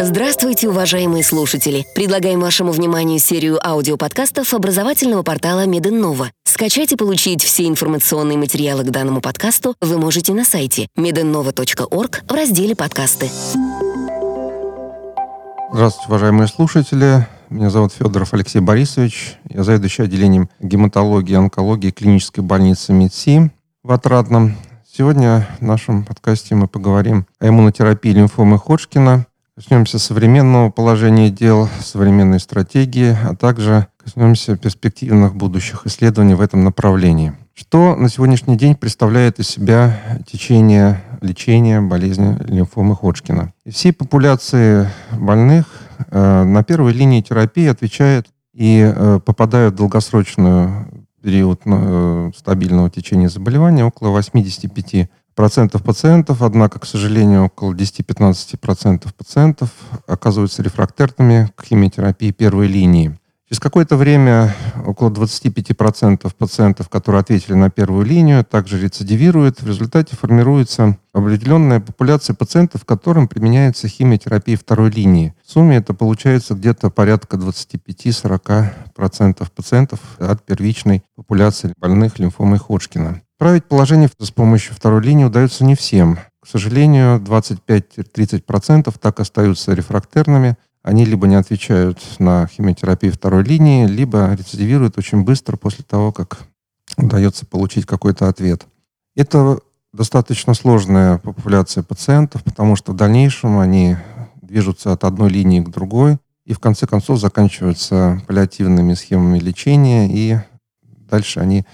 Здравствуйте, уважаемые слушатели! Предлагаем вашему вниманию серию аудиоподкастов образовательного портала Меденнова. Скачать и получить все информационные материалы к данному подкасту вы можете на сайте medennova.org в разделе «Подкасты». Здравствуйте, уважаемые слушатели. Меня зовут Федоров Алексей Борисович. Я заведующий отделением гематологии и онкологии клинической больницы МИДСИ в Отрадном. Сегодня в нашем подкасте мы поговорим о иммунотерапии лимфомы Ходжкина, Коснемся современного положения дел, современной стратегии, а также коснемся перспективных будущих исследований в этом направлении. Что на сегодняшний день представляет из себя течение лечения болезни лимфомы Ходжкина? Из всей популяции больных э, на первой линии терапии отвечают и э, попадают в долгосрочную период э, стабильного течения заболевания около 85 процентов пациентов, однако, к сожалению, около 10-15 процентов пациентов оказываются рефрактерными к химиотерапии первой линии. Через какое-то время около 25% пациентов, которые ответили на первую линию, также рецидивируют. В результате формируется определенная популяция пациентов, которым применяется химиотерапия второй линии. В сумме это получается где-то порядка 25-40% пациентов от первичной популяции больных лимфомой Ходжкина. Править положение с помощью второй линии удается не всем. К сожалению, 25-30% так остаются рефрактерными. Они либо не отвечают на химиотерапию второй линии, либо рецидивируют очень быстро после того, как удается получить какой-то ответ. Это достаточно сложная популяция пациентов, потому что в дальнейшем они движутся от одной линии к другой и в конце концов заканчиваются паллиативными схемами лечения, и дальше они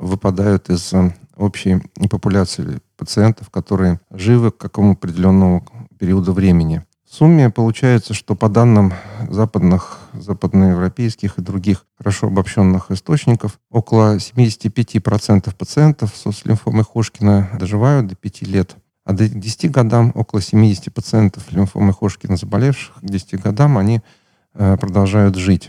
выпадают из э, общей популяции пациентов, которые живы к какому определенному периоду времени. В сумме получается, что по данным западных, западноевропейских и других хорошо обобщенных источников, около 75% пациентов с лимфомой Хошкина доживают до 5 лет. А до 10 годам около 70 пациентов лимфомой Хошкина заболевших к 10 годам они продолжают жить.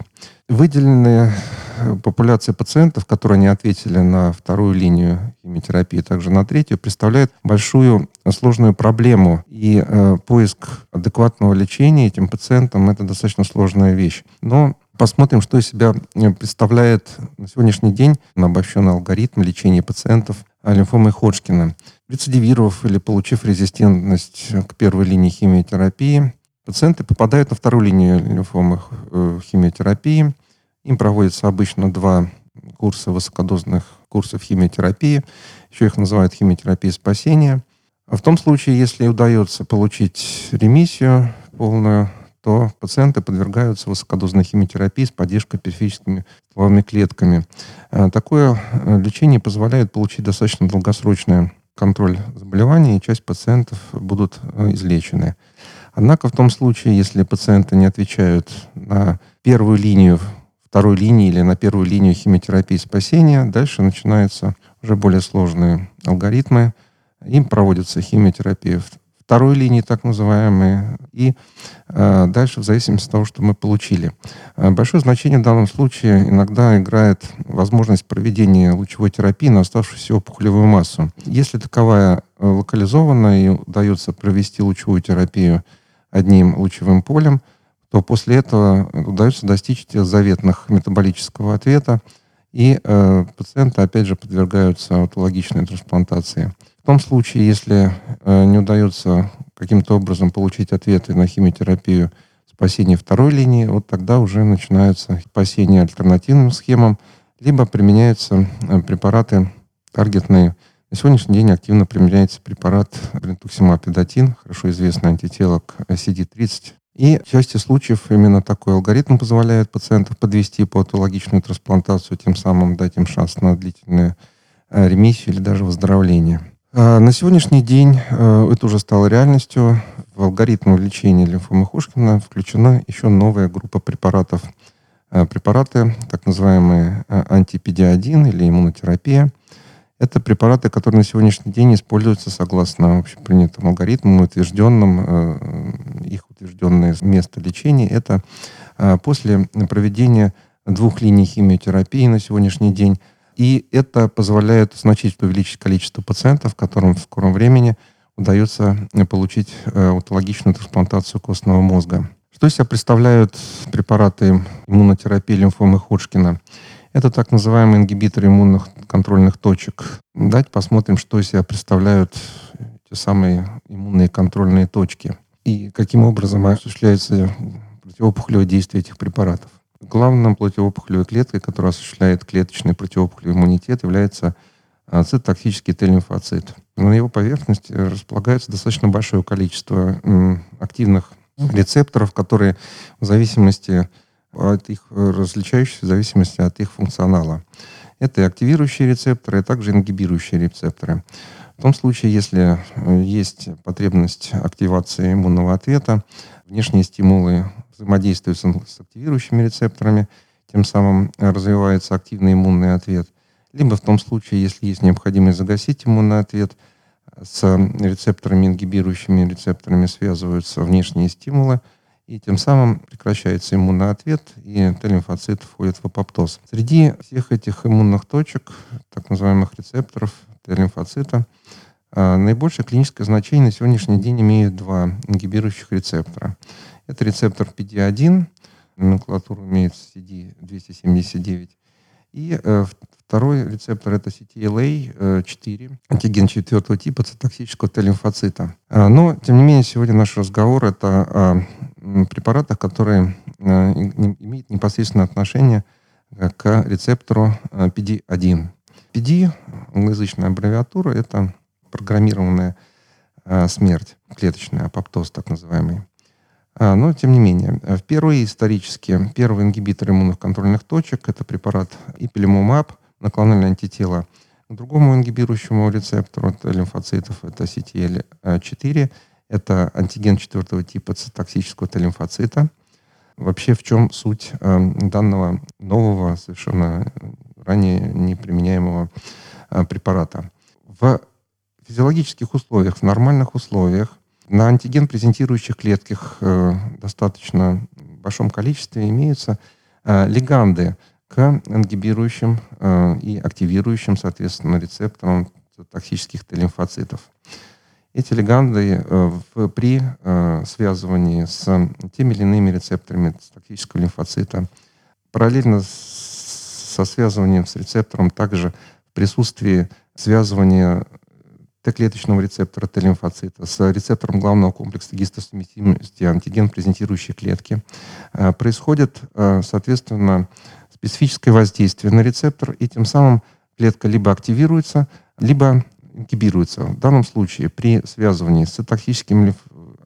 Выделенные э, популяции пациентов, которые не ответили на вторую линию химиотерапии, также на третью, представляет большую сложную проблему. И э, поиск адекватного лечения этим пациентам – это достаточно сложная вещь. Но посмотрим, что из себя э, представляет на сегодняшний день обобщенный алгоритм лечения пациентов лимфомой Ходжкина. Рецидивировав или получив резистентность к первой линии химиотерапии, пациенты попадают на вторую линию лимфомы э, химиотерапии. Им проводится обычно два курса высокодозных курсов химиотерапии. Еще их называют химиотерапией спасения. А в том случае, если удается получить ремиссию полную, то пациенты подвергаются высокодозной химиотерапии с поддержкой периферическими стволовыми клетками. А такое э, лечение позволяет получить достаточно долгосрочный контроль заболевания, и часть пациентов будут э, излечены. Однако в том случае, если пациенты не отвечают на первую линию, второй линии или на первую линию химиотерапии спасения, дальше начинаются уже более сложные алгоритмы. Им проводится химиотерапия второй линии, так называемые, и э, дальше в зависимости от того, что мы получили. Э, большое значение в данном случае иногда играет возможность проведения лучевой терапии на оставшуюся опухолевую массу. Если таковая э, локализована и удается провести лучевую терапию одним лучевым полем, то после этого удается достичь тех заветных метаболического ответа, и э, пациенты, опять же, подвергаются аутологичной трансплантации. В том случае, если э, не удается каким-то образом получить ответы на химиотерапию спасения второй линии, вот тогда уже начинаются спасения альтернативным схемам, либо применяются э, препараты таргетные, на сегодняшний день активно применяется препарат брентуксимаб хорошо известный антитело к CD30. И в части случаев именно такой алгоритм позволяет пациентов подвести патологичную трансплантацию, тем самым дать им шанс на длительную э, ремиссию или даже выздоровление. А на сегодняшний день э, это уже стало реальностью. В алгоритм лечения лимфомы Хошкина включена еще новая группа препаратов. Э, препараты, так называемые антипедиадин или иммунотерапия – это препараты, которые на сегодняшний день используются согласно общепринятым алгоритмам, утвержденным, э, их утвержденное место лечения. Это э, после проведения двух линий химиотерапии на сегодняшний день. И это позволяет значительно увеличить количество пациентов, которым в скором времени удается получить аутологичную трансплантацию костного мозга. Что из себя представляют препараты иммунотерапии лимфомы Ходжкина? Это так называемые ингибиторы иммунных контрольных точек. Давайте посмотрим, что из себя представляют те самые иммунные контрольные точки и каким образом осуществляется противоопухолевое действие этих препаратов. Главным противоопухолевой клеткой, которая осуществляет клеточный противоопухолевый иммунитет, является а, цитотоксический Т-лимфоцит. На его поверхности располагается достаточно большое количество активных рецепторов, которые в зависимости от их различающихся в зависимости от их функционала. Это и активирующие рецепторы, и также ингибирующие рецепторы. В том случае, если э, есть потребность активации иммунного ответа, внешние стимулы взаимодействуют с активирующими рецепторами, тем самым развивается активный иммунный ответ. Либо в том случае, если есть необходимость загасить иммунный ответ, с рецепторами, ингибирующими рецепторами связываются внешние стимулы, и тем самым прекращается иммунный ответ, и Т-лимфоцит входит в апоптоз. Среди всех этих иммунных точек, так называемых рецепторов Т-лимфоцита, а, наибольшее клиническое значение на сегодняшний день имеют два ингибирующих рецептора. Это рецептор PD-1, номенклатуру имеет CD279, и э, второй рецептор это CTLA-4, антиген четвертого типа цитоксического Т-лимфоцита. А, но, тем не менее, сегодня наш разговор это о препаратах, которые а, имеют непосредственное отношение к рецептору PD-1. PD, англоязычная аббревиатура, это программированная смерть, клеточная апоптоз так называемый. А, но, тем не менее, впервые исторически первый ингибитор иммунных контрольных точек – это препарат ипилимумаб, наклональное антитело к другому ингибирующему рецептору лимфоцитов, это CTL4, это антиген четвертого типа цитоксического Т-лимфоцита. Вообще, в чем суть э, данного нового, совершенно ранее неприменяемого э, препарата? В физиологических условиях, в нормальных условиях, на антиген презентирующих клетках э, достаточно большом количестве имеются э, лиганды к ингибирующим э, и активирующим, соответственно, рецепторам токсических Т-лимфоцитов. Эти лиганды э, в, при э, связывании с теми или иными рецепторами токсического лимфоцита, параллельно с, со связыванием с рецептором, также в присутствии связывания Т-клеточного рецептора Т-лимфоцита с рецептором главного комплекса гистосуместимости антиген презентирующей клетки. Э, происходит, э, соответственно, специфическое воздействие на рецептор, и тем самым клетка либо активируется, либо ингибируется. В данном случае при связывании с цитоксическим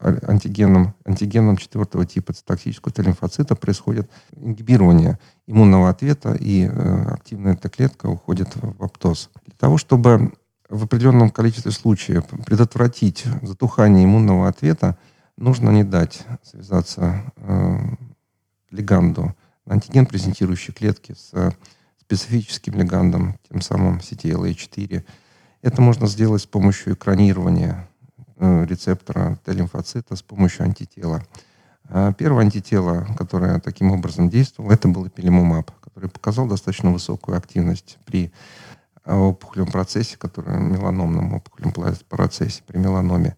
антигеном, антигеном четвертого типа цитоксического Т-лимфоцита происходит ингибирование иммунного ответа, и э, активная Т-клетка уходит в аптоз. Для того, чтобы в определенном количестве случаев предотвратить затухание иммунного ответа, нужно не дать связаться э, лиганду антиген презентирующей клетки с специфическим лигандом, тем самым CTLA4. Это можно сделать с помощью экранирования э, рецептора Т-лимфоцита с помощью антитела. А первое антитело, которое таким образом действовало, это был эпилимумаб, который показал достаточно высокую активность при опухолевом процессе, который меланомном опухолевом процессе при меланоме.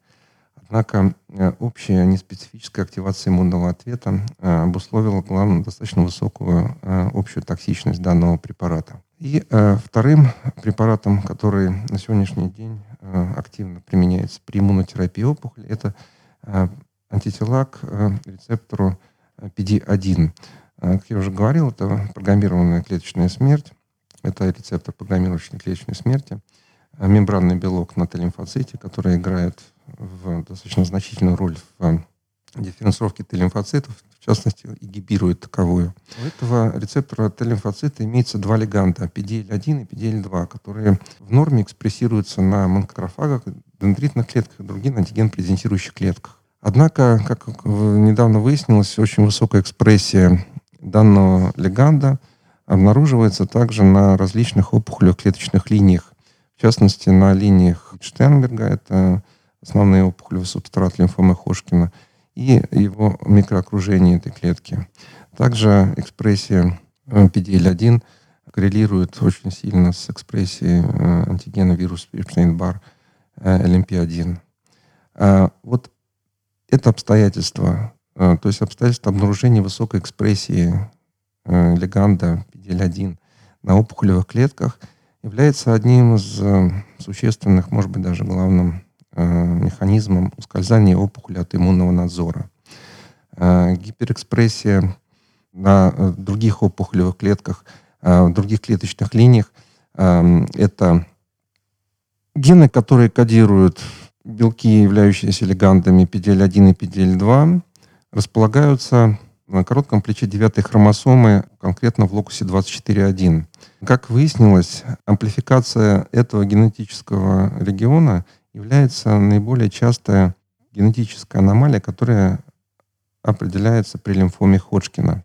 Однако э, общая неспецифическая активация иммунного ответа э, обусловила, главное, достаточно высокую э, общую токсичность данного препарата. И вторым препаратом, который на сегодняшний день активно применяется при иммунотерапии опухоли, это антитела к рецептору PD-1. Как я уже говорил, это программированная клеточная смерть. Это рецептор программирующей клеточной смерти, а мембранный белок на Т-лимфоците, который играет в достаточно значительную роль в дифференцировке Т-лимфоцитов, в частности, ингибирует таковую. У этого рецептора Т-лимфоцита имеется два леганда, PDL1 и PDL2, которые в норме экспрессируются на макрофагах, дендритных клетках и других антиген-презентирующих клетках. Однако, как недавно выяснилось, очень высокая экспрессия данного леганда обнаруживается также на различных опухолях клеточных линиях. В частности, на линиях Штенберга, это основные опухоли субстрат лимфомы Хошкина, и его микроокружение этой клетки. Также экспрессия PDL1 коррелирует очень сильно с экспрессией э, антигена вируса Epstein-Barr LMP1. А, вот это обстоятельство, то есть обстоятельство обнаружения высокой экспрессии леганда PDL-1 на опухолевых клетках является одним из а, существенных, может быть, даже главным а, механизмом ускользания опухоли от иммунного надзора. А, гиперэкспрессия на э, других опухолевых клетках, в других клеточных линиях это гены, которые кодируют белки, являющиеся легандами PDL1 и PDL2, располагаются на коротком плече девятой хромосомы, конкретно в локусе 24.1. Как выяснилось, амплификация этого генетического региона является наиболее частая генетическая аномалия, которая определяется при лимфоме Ходжкина.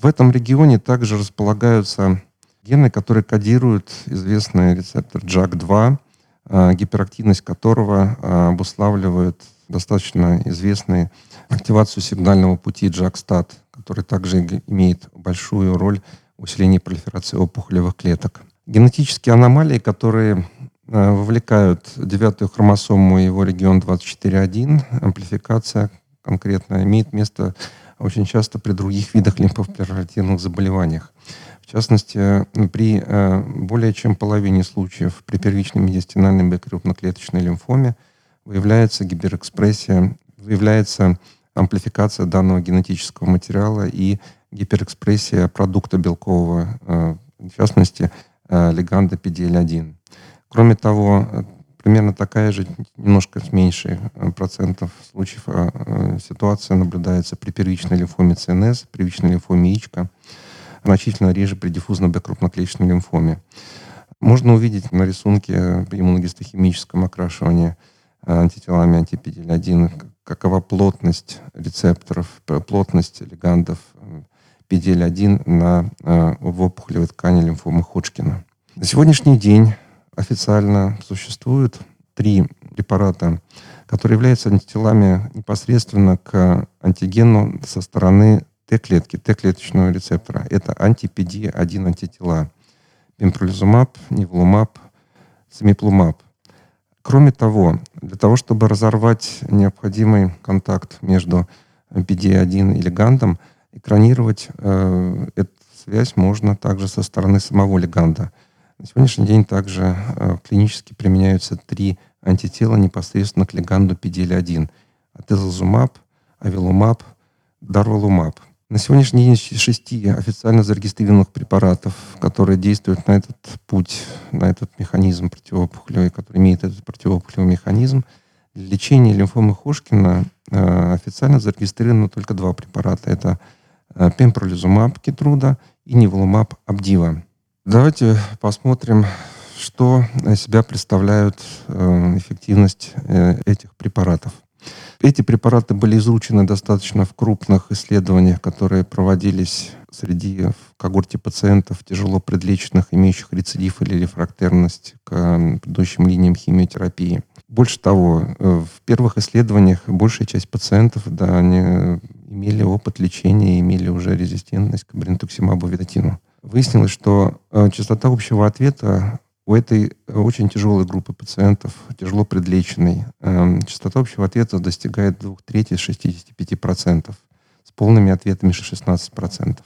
В этом регионе также располагаются гены, которые кодируют известный рецептор JAK2, а, гиперактивность которого а, обуславливает достаточно известную активацию сигнального пути JAK-STAT, который также имеет большую роль в усилении пролиферации опухолевых клеток. Генетические аномалии, которые а, вовлекают девятую хромосому и его регион 24.1, амплификация конкретно имеет место очень часто при других видах лимфопролиферативных заболеваниях. В частности, при э, более чем половине случаев при первичной медиастинальной бэкрупноклеточной лимфоме выявляется гиперэкспрессия, выявляется амплификация данного генетического материала и гиперэкспрессия продукта белкового, э, в частности, э, леганда PDL1. Кроме того, примерно такая же, немножко с меньшей процентов случаев ситуация наблюдается при первичной лимфоме ЦНС, первичной лимфоме ИЧКО, значительно реже при диффузной Б-крупноклеточной лимфоме. Можно увидеть на рисунке иммуногистохимическом окрашивании э, антителами антипедиль-1, какова плотность рецепторов, плотность легандов PDL-1 на, э, в опухолевой ткани лимфомы Ходжкина. На сегодняшний день официально существует три препарата, которые являются антителами непосредственно к антигену со стороны Т-клетки, Т-клеточного рецептора. Это анти-PD-1 антитела. Пембролизумаб, ниволумаб, семиплумаб. Кроме того, для того, чтобы разорвать необходимый контакт между PD-1 и легандом, экранировать э, эту связь можно также со стороны самого леганда. На сегодняшний день также э, клинически применяются три антитела непосредственно к леганду PDL-1. Атезолзумаб, авилумаб, дарволумаб – на сегодняшний день шести официально зарегистрированных препаратов, которые действуют на этот путь, на этот механизм противоопухолевый, который имеет этот противоопухолевый механизм, для лечения лимфомы Хошкина э, официально зарегистрировано только два препарата. Это э, пембролизумаб Кетруда и неволумаб Абдива. Давайте посмотрим, что из себя представляют э, эффективность э, этих препаратов. Эти препараты были изучены достаточно в крупных исследованиях, которые проводились среди в когорте пациентов тяжело предлеченных, имеющих рецидив или рефрактерность к предыдущим линиям химиотерапии. Больше того, э, в первых исследованиях большая часть пациентов да, они имели опыт лечения, имели уже резистентность к бринтуксимабу ведатину. Выяснилось, что э, частота общего ответа у этой э, очень тяжелой группы пациентов, тяжело предлеченной, э, частота общего ответа достигает двух трети 65%, с полными ответами 16%.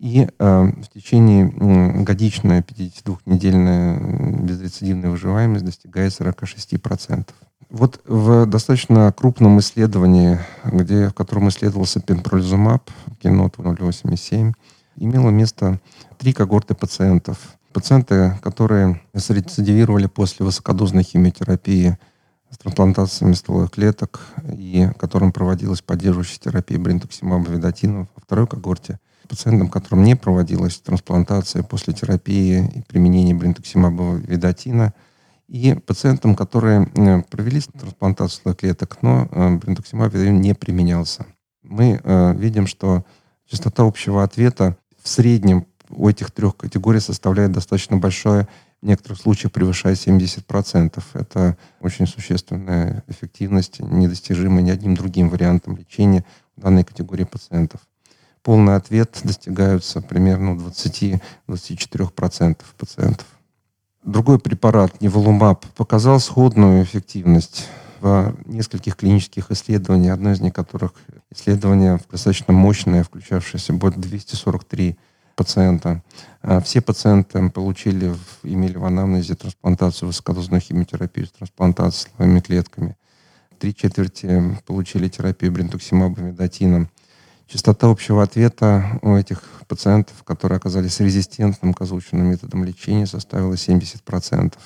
И э, в течение э, годичная 52-недельная безрецидивная выживаемость достигает 46%. Вот в достаточно крупном исследовании, где, в котором исследовался пенпролизумаб, кинот 087, имело место три когорты пациентов – Пациенты, которые рецидивировали после высокодозной химиотерапии с трансплантациями стволовых клеток и которым проводилась поддерживающая терапия бринтуксимаба ведатина во второй когорте, пациентам, которым не проводилась трансплантация после терапии и применения бринтуксимаба ведатина, и пациентам, которые э, провели трансплантацию стволовых клеток, но э, бринтуксимаб ведатин не применялся. Мы э, видим, что частота общего ответа в среднем у этих трех категорий составляет достаточно большое, в некоторых случаях превышает 70%. Это очень существенная эффективность, недостижимая ни одним другим вариантом лечения данной категории пациентов. Полный ответ достигаются примерно у 20-24% пациентов. Другой препарат, неволумаб, показал сходную эффективность в нескольких клинических исследованиях, одно из них которых исследование достаточно мощное, включавшееся более 243 пациента. А все пациенты получили, имели в анамнезе трансплантацию высокодозную химиотерапию с трансплантацией стволовыми клетками. Три четверти получили терапию брентуксимабом ведатином. Частота общего ответа у этих пациентов, которые оказались резистентным к озвученным методам лечения, составила 70%.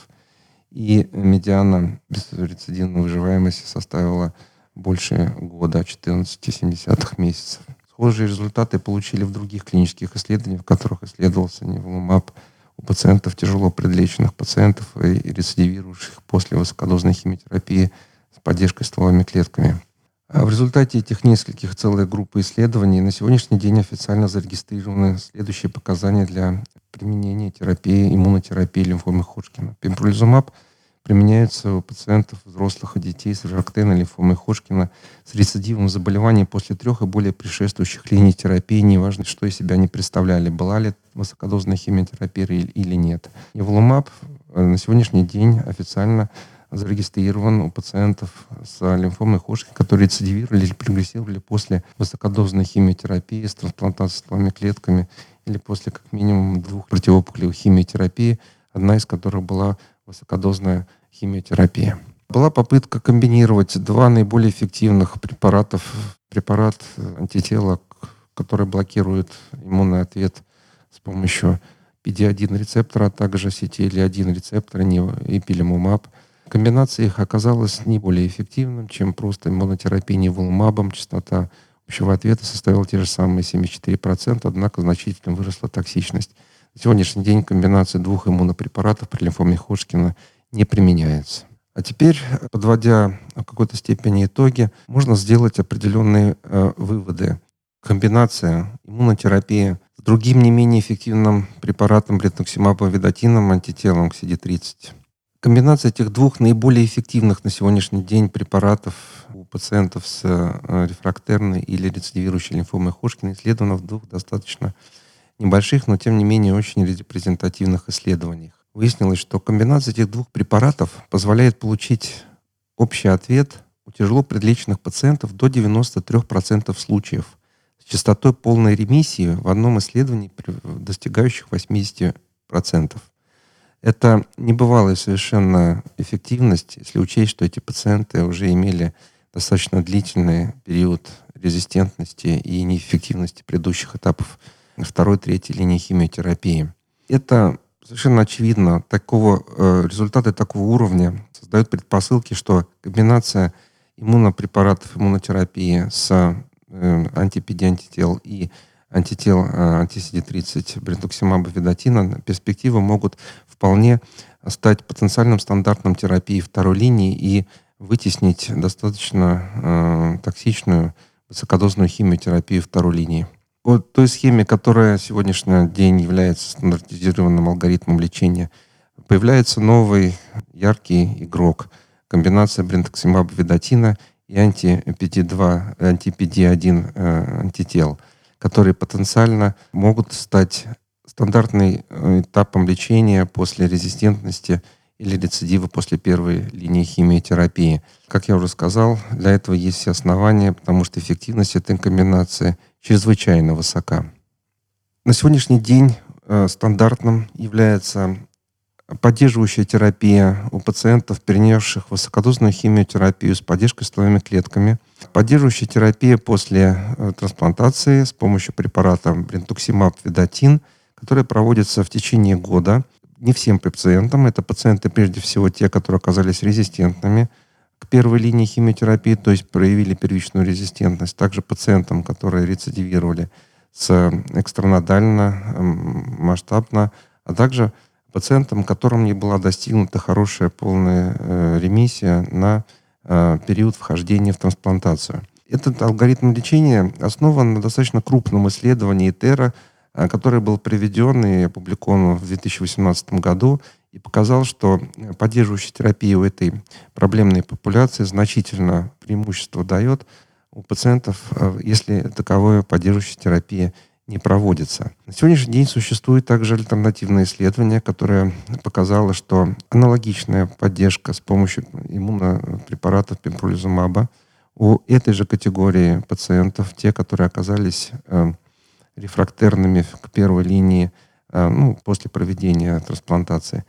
И медиана безрецидивной выживаемости составила больше года, 14,7 месяцев. Схожие результаты получили в других клинических исследованиях, в которых исследовался неволумаб у пациентов, тяжело предлеченных пациентов и рецидивирующих после высокодозной химиотерапии с поддержкой стволовыми клетками. А в результате этих нескольких целой группы исследований на сегодняшний день официально зарегистрированы следующие показания для применения терапии, иммунотерапии лимфомы Ходжкина. Пембролизумаб – применяется у пациентов, взрослых и детей с рефрактейной лимфомой Ходжкина с рецидивом заболеваний после трех и более предшествующих линий терапии, неважно, что из себя они представляли, была ли высокодозная химиотерапия или нет. Неволумаб э, на сегодняшний день официально зарегистрирован у пациентов с лимфомой Ходжкина, которые рецидивировали или прогрессировали после высокодозной химиотерапии с трансплантацией клетками или после как минимум двух противоопухолевых химиотерапий, одна из которых была высокодозная химиотерапия. Была попытка комбинировать два наиболее эффективных препаратов. Препарат антитела, который блокирует иммунный ответ с помощью PD-1 рецептора, а также CTL1 рецептора, и пилимумаб. Комбинация их оказалась не более эффективным, чем просто иммунотерапия неволумабом. Частота общего ответа составила те же самые 74%, однако значительно выросла токсичность. На сегодняшний день комбинация двух иммунопрепаратов при лимфоме Ходжкина не применяется. А теперь, подводя в какой-то степени итоги, можно сделать определенные э, выводы. Комбинация иммунотерапии с другим не менее эффективным препаратом бретуксимабом ведатином антителом к CD30. Комбинация этих двух наиболее эффективных на сегодняшний день препаратов у пациентов с э, рефрактерной или рецидивирующей лимфомой Ходжкина исследована в двух достаточно небольших, но тем не менее очень репрезентативных исследованиях. Выяснилось, что комбинация этих двух препаратов позволяет получить общий ответ у тяжело предлеченных пациентов до 93% случаев с частотой полной ремиссии в одном исследовании, достигающих 80%. Это небывалая совершенно эффективность, если учесть, что эти пациенты уже имели достаточно длительный период резистентности и неэффективности предыдущих этапов второй, третьей линии химиотерапии. Это совершенно очевидно. Такого, э, результаты такого уровня создают предпосылки, что комбинация иммунопрепаратов, иммунотерапии с э, антипеди-антител и антител э, антисиди-30 брентуксимаба ведатина перспективы могут вполне стать потенциальным стандартом терапии второй линии и вытеснить достаточно э, токсичную высокодозную химиотерапию второй линии по той схеме, которая сегодняшний день является стандартизированным алгоритмом лечения, появляется новый яркий игрок. Комбинация брентоксимаба ведатина и анти-PD2, анти-PD1 э, антител, которые потенциально могут стать стандартным э, этапом лечения после резистентности или рецидива после первой линии химиотерапии. Как я уже сказал, для этого есть все основания, потому что эффективность этой комбинации чрезвычайно высока. На сегодняшний день э, стандартным является поддерживающая терапия у пациентов, перенесших высокодозную химиотерапию с поддержкой стволовыми клетками, поддерживающая терапия после э, трансплантации с помощью препарата брентуксимаб ведатин, который проводится в течение года не всем пациентам. Это пациенты, прежде всего, те, которые оказались резистентными к первой линии химиотерапии, то есть проявили первичную резистентность. Также пациентам, которые рецидивировали с экстранодально, масштабно, а также пациентам, которым не была достигнута хорошая полная э, ремиссия на э, период вхождения в трансплантацию. Этот алгоритм лечения основан на достаточно крупном исследовании ТЕРА, Э, который был приведен и опубликован в 2018 году и показал, что поддерживающая терапия у этой проблемной популяции значительно преимущество дает у пациентов, э, если таковая поддерживающая терапия не проводится. На сегодняшний день существует также альтернативное исследование, которое показало, что аналогичная поддержка с помощью иммунопрепаратов пембролизумаба у этой же категории пациентов, те, которые оказались э, рефрактерными к первой линии э, ну, после проведения трансплантации,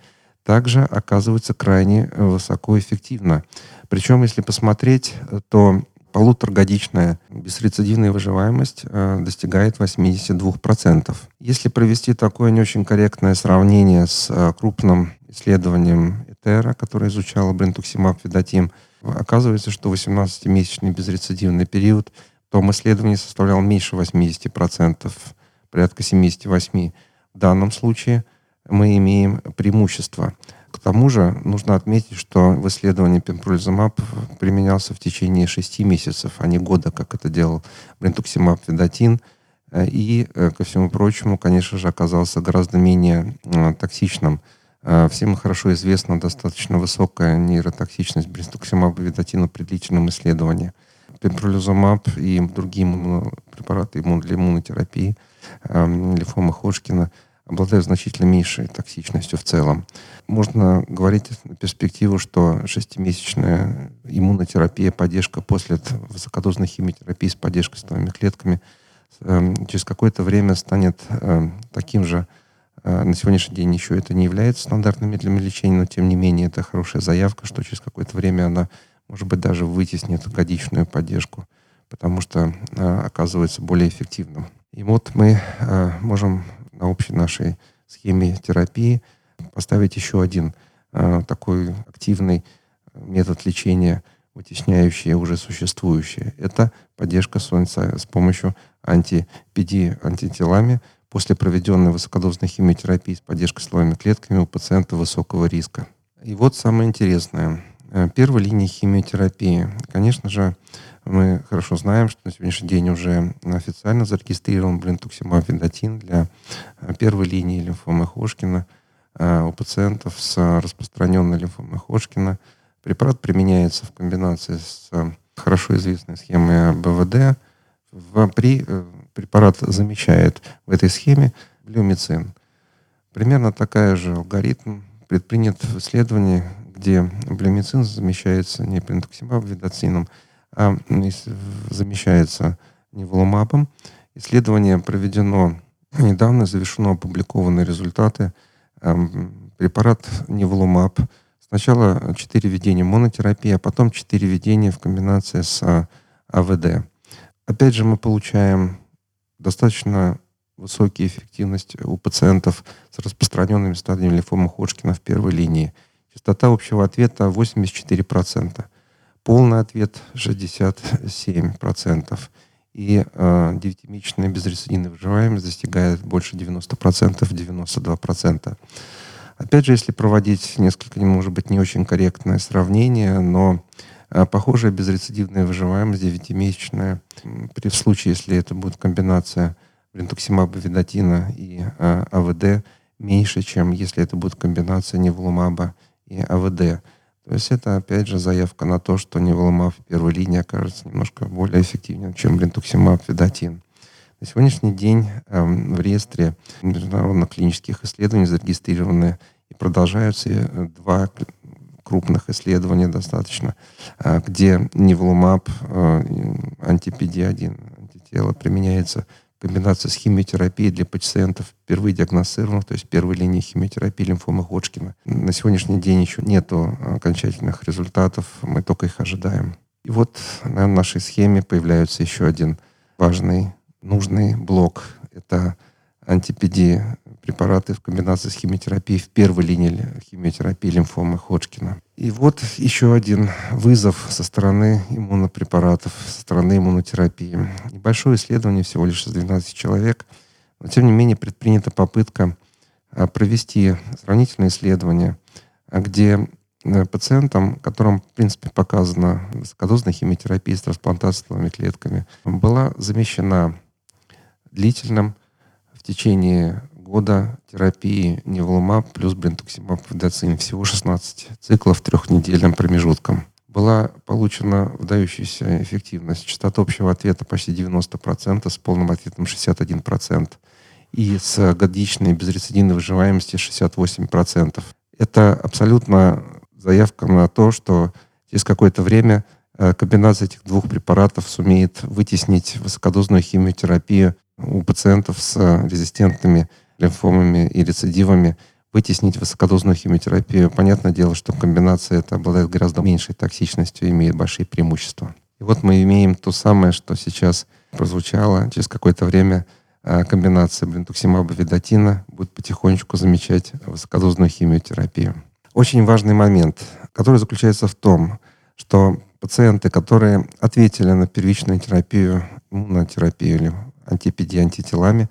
также оказывается крайне высоко эффективно. Причем, если посмотреть, то полуторагодичная бесрецидивная выживаемость э, достигает 82%. Если провести такое не очень корректное сравнение с э, крупным исследованием ЭТЕРа, которое изучало брентуксимаб ведатим, оказывается, что 18-месячный безрецидивный период в том исследовании составлял меньше 80%, порядка 78%. В данном случае мы имеем преимущество. К тому же нужно отметить, что в исследовании пембролизумаб применялся в течение 6 месяцев, а не года, как это делал брентуксимаб ведатин. Э, и, э, ко всему прочему, конечно же, оказался гораздо менее э, токсичным. Всем хорошо известна достаточно высокая нейротоксичность брентуксимаба ведатина при длительном исследовании. Пембролизумаб и другие препараты для иммунотерапии, лимфомы Ходжкина – обладают значительно меньшей токсичностью в целом. Можно говорить на перспективу, что шестимесячная иммунотерапия, поддержка после высокодозной химиотерапии с поддержкой стволовыми клетками эм, через какое-то время станет эм, таким же э, на сегодняшний день еще это не является стандартным методом лечения, но тем не менее это хорошая заявка, что через какое-то время она, может быть, даже вытеснит годичную поддержку, потому что э, оказывается более эффективным. И вот мы э, можем на общей нашей схеме терапии поставить еще один э, такой активный метод лечения, вытесняющий уже существующие. Это поддержка солнца с помощью анти-ПД антителами после проведенной высокодозной химиотерапии с поддержкой стволовыми клетками у пациента высокого риска. И вот самое интересное. Э, первая линия химиотерапии. Конечно же, мы хорошо знаем, что на сегодняшний день уже официально зарегистрирован блинтуксимаб вендотин для э, первой линии лимфомы Хошкина э, у пациентов с распространенной лимфомой Хошкина. Препарат применяется в комбинации с э, хорошо известной схемой БВД. При, препарат замещает в этой схеме блюмицин. Примерно такая же алгоритм предпринят в исследовании, где блюмицин замещается не плинтуксимаб ведоцином, а замещается неволумабом. Исследование проведено недавно, завершено опубликованы результаты. Препарат неволумаб. Сначала 4 введения монотерапии, а потом 4 введения в комбинации с а, АВД. Опять же, мы получаем достаточно высокую эффективность у пациентов с распространенными стадиями лимфомы Ходжкина в первой линии. Частота общего ответа 84%. Полный ответ 67%. И э, 9-месячная безрецидивная выживаемость достигает больше 90%, 92%. Опять же, если проводить несколько, может быть, не очень корректное сравнение, но э, похожая безрецидивная выживаемость 9-месячная, при случае, если это будет комбинация блинтуксимаба, ведатина и э, АВД, меньше, чем если это будет комбинация невлумаба и АВД. То есть это, опять же, заявка на то, что неволумаб в первой линии окажется немножко более эффективным, чем блинтуксимаб ведатин. На сегодняшний день э, в реестре международных клинических исследований зарегистрированы и продолжаются э, два крупных исследования достаточно, э, где неволумаб, э, антипеди-1, антитело применяется комбинация с химиотерапией для пациентов впервые диагностированных, то есть первой линии химиотерапии лимфомы Ходжкина. На сегодняшний день еще нет окончательных результатов, мы только их ожидаем. И вот на нашей схеме появляется еще один важный, нужный блок. Это антипедии препараты в комбинации с химиотерапией в первой линии химиотерапии лимфомы Ходжкина. И вот еще один вызов со стороны иммунопрепаратов, со стороны иммунотерапии. Небольшое исследование, всего лишь с 12 человек, но тем не менее предпринята попытка а, провести сравнительное исследование, а, где э, пациентам, которым, в принципе, показана высокодозная химиотерапия с трансплантацией клетками, была замещена длительным в течение года терапии неволумаб плюс брентуксимаб ведоцин. Всего 16 циклов трехнедельным промежутком. была получена выдающаяся эффективность. Частота общего ответа почти 90%, с полным ответом 61%. И с годичной безрецидивной выживаемости 68%. Это абсолютно заявка на то, что через какое-то время э, комбинация этих двух препаратов сумеет вытеснить высокодозную химиотерапию у пациентов с резистентными лимфомами и рецидивами вытеснить высокодозную химиотерапию. Понятное дело, что комбинация это обладает гораздо меньшей токсичностью и имеет большие преимущества. И вот мы имеем то самое, что сейчас прозвучало. Через какое-то время а, комбинация блинтуксимаба ведотина будет потихонечку замечать высокодозную химиотерапию. Очень важный момент, который заключается в том, что пациенты, которые ответили на первичную терапию, иммунотерапию или антипедии антителами,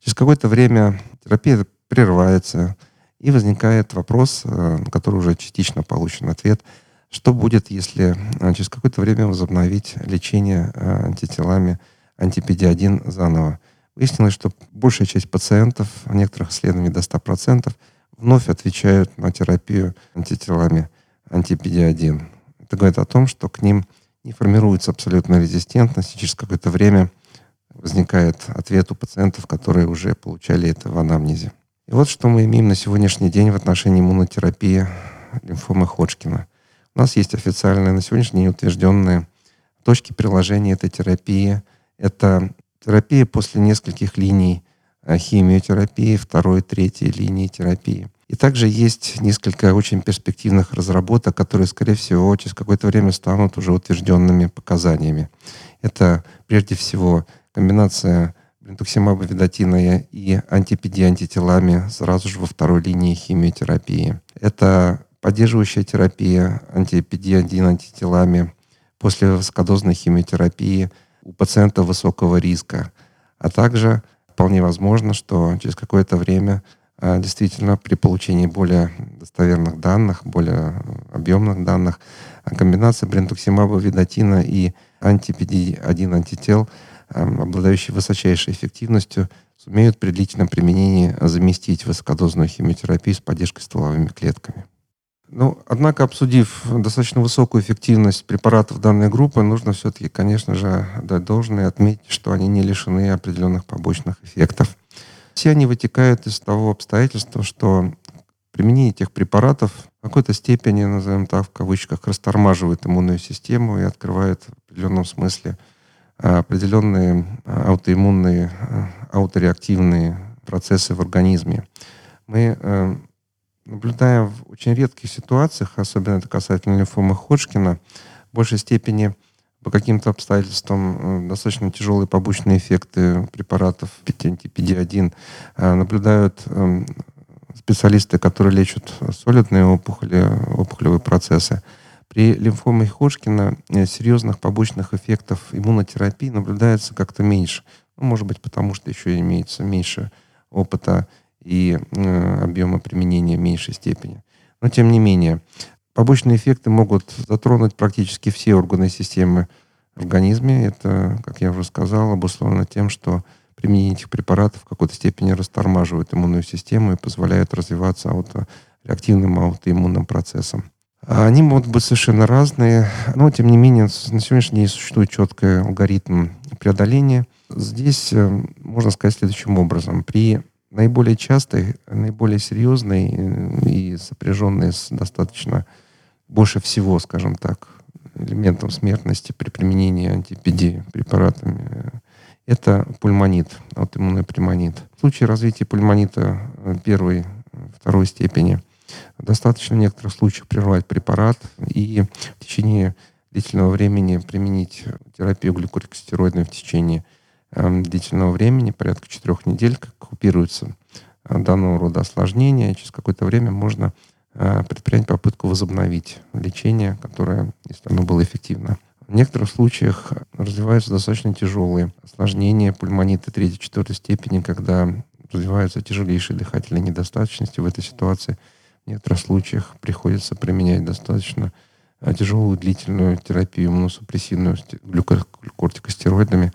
через какое-то время терапия прерывается, и возникает вопрос, э, на который уже частично получен ответ, что будет, если э, через какое-то время возобновить лечение э, антителами антипедиадин заново. Выяснилось, что большая часть пациентов, в некоторых исследованиях до 100%, вновь отвечают на терапию антителами антипедиадин. Это говорит о том, что к ним не формируется абсолютная резистентность, и через какое-то время возникает ответ у пациентов, которые уже получали это в анамнезе. И вот что мы имеем на сегодняшний день в отношении иммунотерапии лимфомы Ходжкина. У нас есть официальные на сегодняшний день утвержденные точки приложения этой терапии. Это терапия после нескольких линий э, химиотерапии, второй, третьей линии терапии. И также есть несколько очень перспективных разработок, которые, скорее всего, через какое-то время станут уже утвержденными показаниями. Это прежде всего комбинация брентуксимаба ведотина и антипедии антителами сразу же во второй линии химиотерапии. Это поддерживающая терапия антипедиадин антителами после высокодозной химиотерапии у пациентов высокого риска. А также вполне возможно, что через какое-то время а, действительно при получении более достоверных данных, более объемных данных, комбинация брентуксимаба ведотина и антипедиадин антител – обладающие высочайшей эффективностью, сумеют при длительном применении заместить высокодозную химиотерапию с поддержкой стволовыми клетками. Ну, однако, обсудив достаточно высокую эффективность препаратов данной группы, нужно все-таки, конечно же, дать должное и отметить, что они не лишены определенных побочных эффектов. Все они вытекают из того обстоятельства, что применение этих препаратов в какой-то степени, назовем так, в кавычках, растормаживает иммунную систему и открывает в определенном смысле определенные а, аутоиммунные, а, аутореактивные процессы в организме. Мы э, наблюдаем в очень редких ситуациях, особенно это касательно лимфомы Ходжкина, в большей степени по каким-то обстоятельствам э, достаточно тяжелые побочные эффекты препаратов антипедиадин наблюдают специалисты, которые лечат солидные опухоли, опухолевые процессы. При лимфоме Ходжкина э, серьезных побочных эффектов иммунотерапии наблюдается как-то меньше. Ну, может быть, потому что еще имеется меньше опыта и э, объема применения в меньшей степени. Но тем не менее, побочные эффекты могут затронуть практически все органы системы в организме. Это, как я уже сказал, обусловлено тем, что применение этих препаратов в какой-то степени растормаживает иммунную систему и позволяет развиваться аутореактивным аутоиммунным процессам. Они могут быть совершенно разные, но тем не менее на сегодняшний день существует четкий алгоритм преодоления. Здесь э, можно сказать следующим образом. При наиболее частой, наиболее серьезной э, и сопряженной с достаточно больше всего, скажем так, элементом смертности при применении антипедии препаратами, э, это пульмонит, аутоиммунный пульмонит. В случае развития пульмонита первой, второй степени – Достаточно в некоторых случаях прервать препарат и в течение длительного времени применить терапию глюкорикостероидной в течение э, длительного времени, порядка четырех недель, как купируются э, данного рода осложнения. Через какое-то время можно э, предпринять попытку возобновить лечение, которое, если оно было эффективно. В некоторых случаях развиваются достаточно тяжелые осложнения пульмонита 3-4 степени, когда развиваются тяжелейшие дыхательные недостаточности. В этой ситуации – в некоторых случаях приходится применять достаточно а, тяжелую длительную терапию иммуносупрессивную глюкокортикостероидами.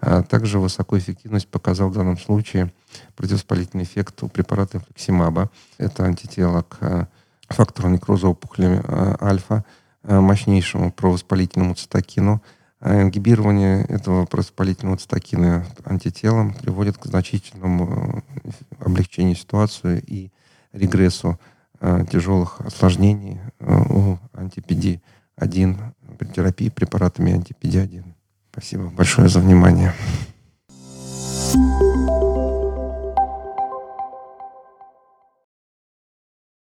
А также высокую эффективность показал в данном случае противовоспалительный эффект у препарата флексимаба. Это антитело к а, фактору некроза опухоли альфа, мощнейшему провоспалительному цитокину. А ингибирование этого провоспалительного цитокина антителом приводит к значительному облегчению ситуации и регрессу тяжелых осложнений у антипеди-1 при терапии препаратами антипеди-1. Спасибо большое за внимание. thank you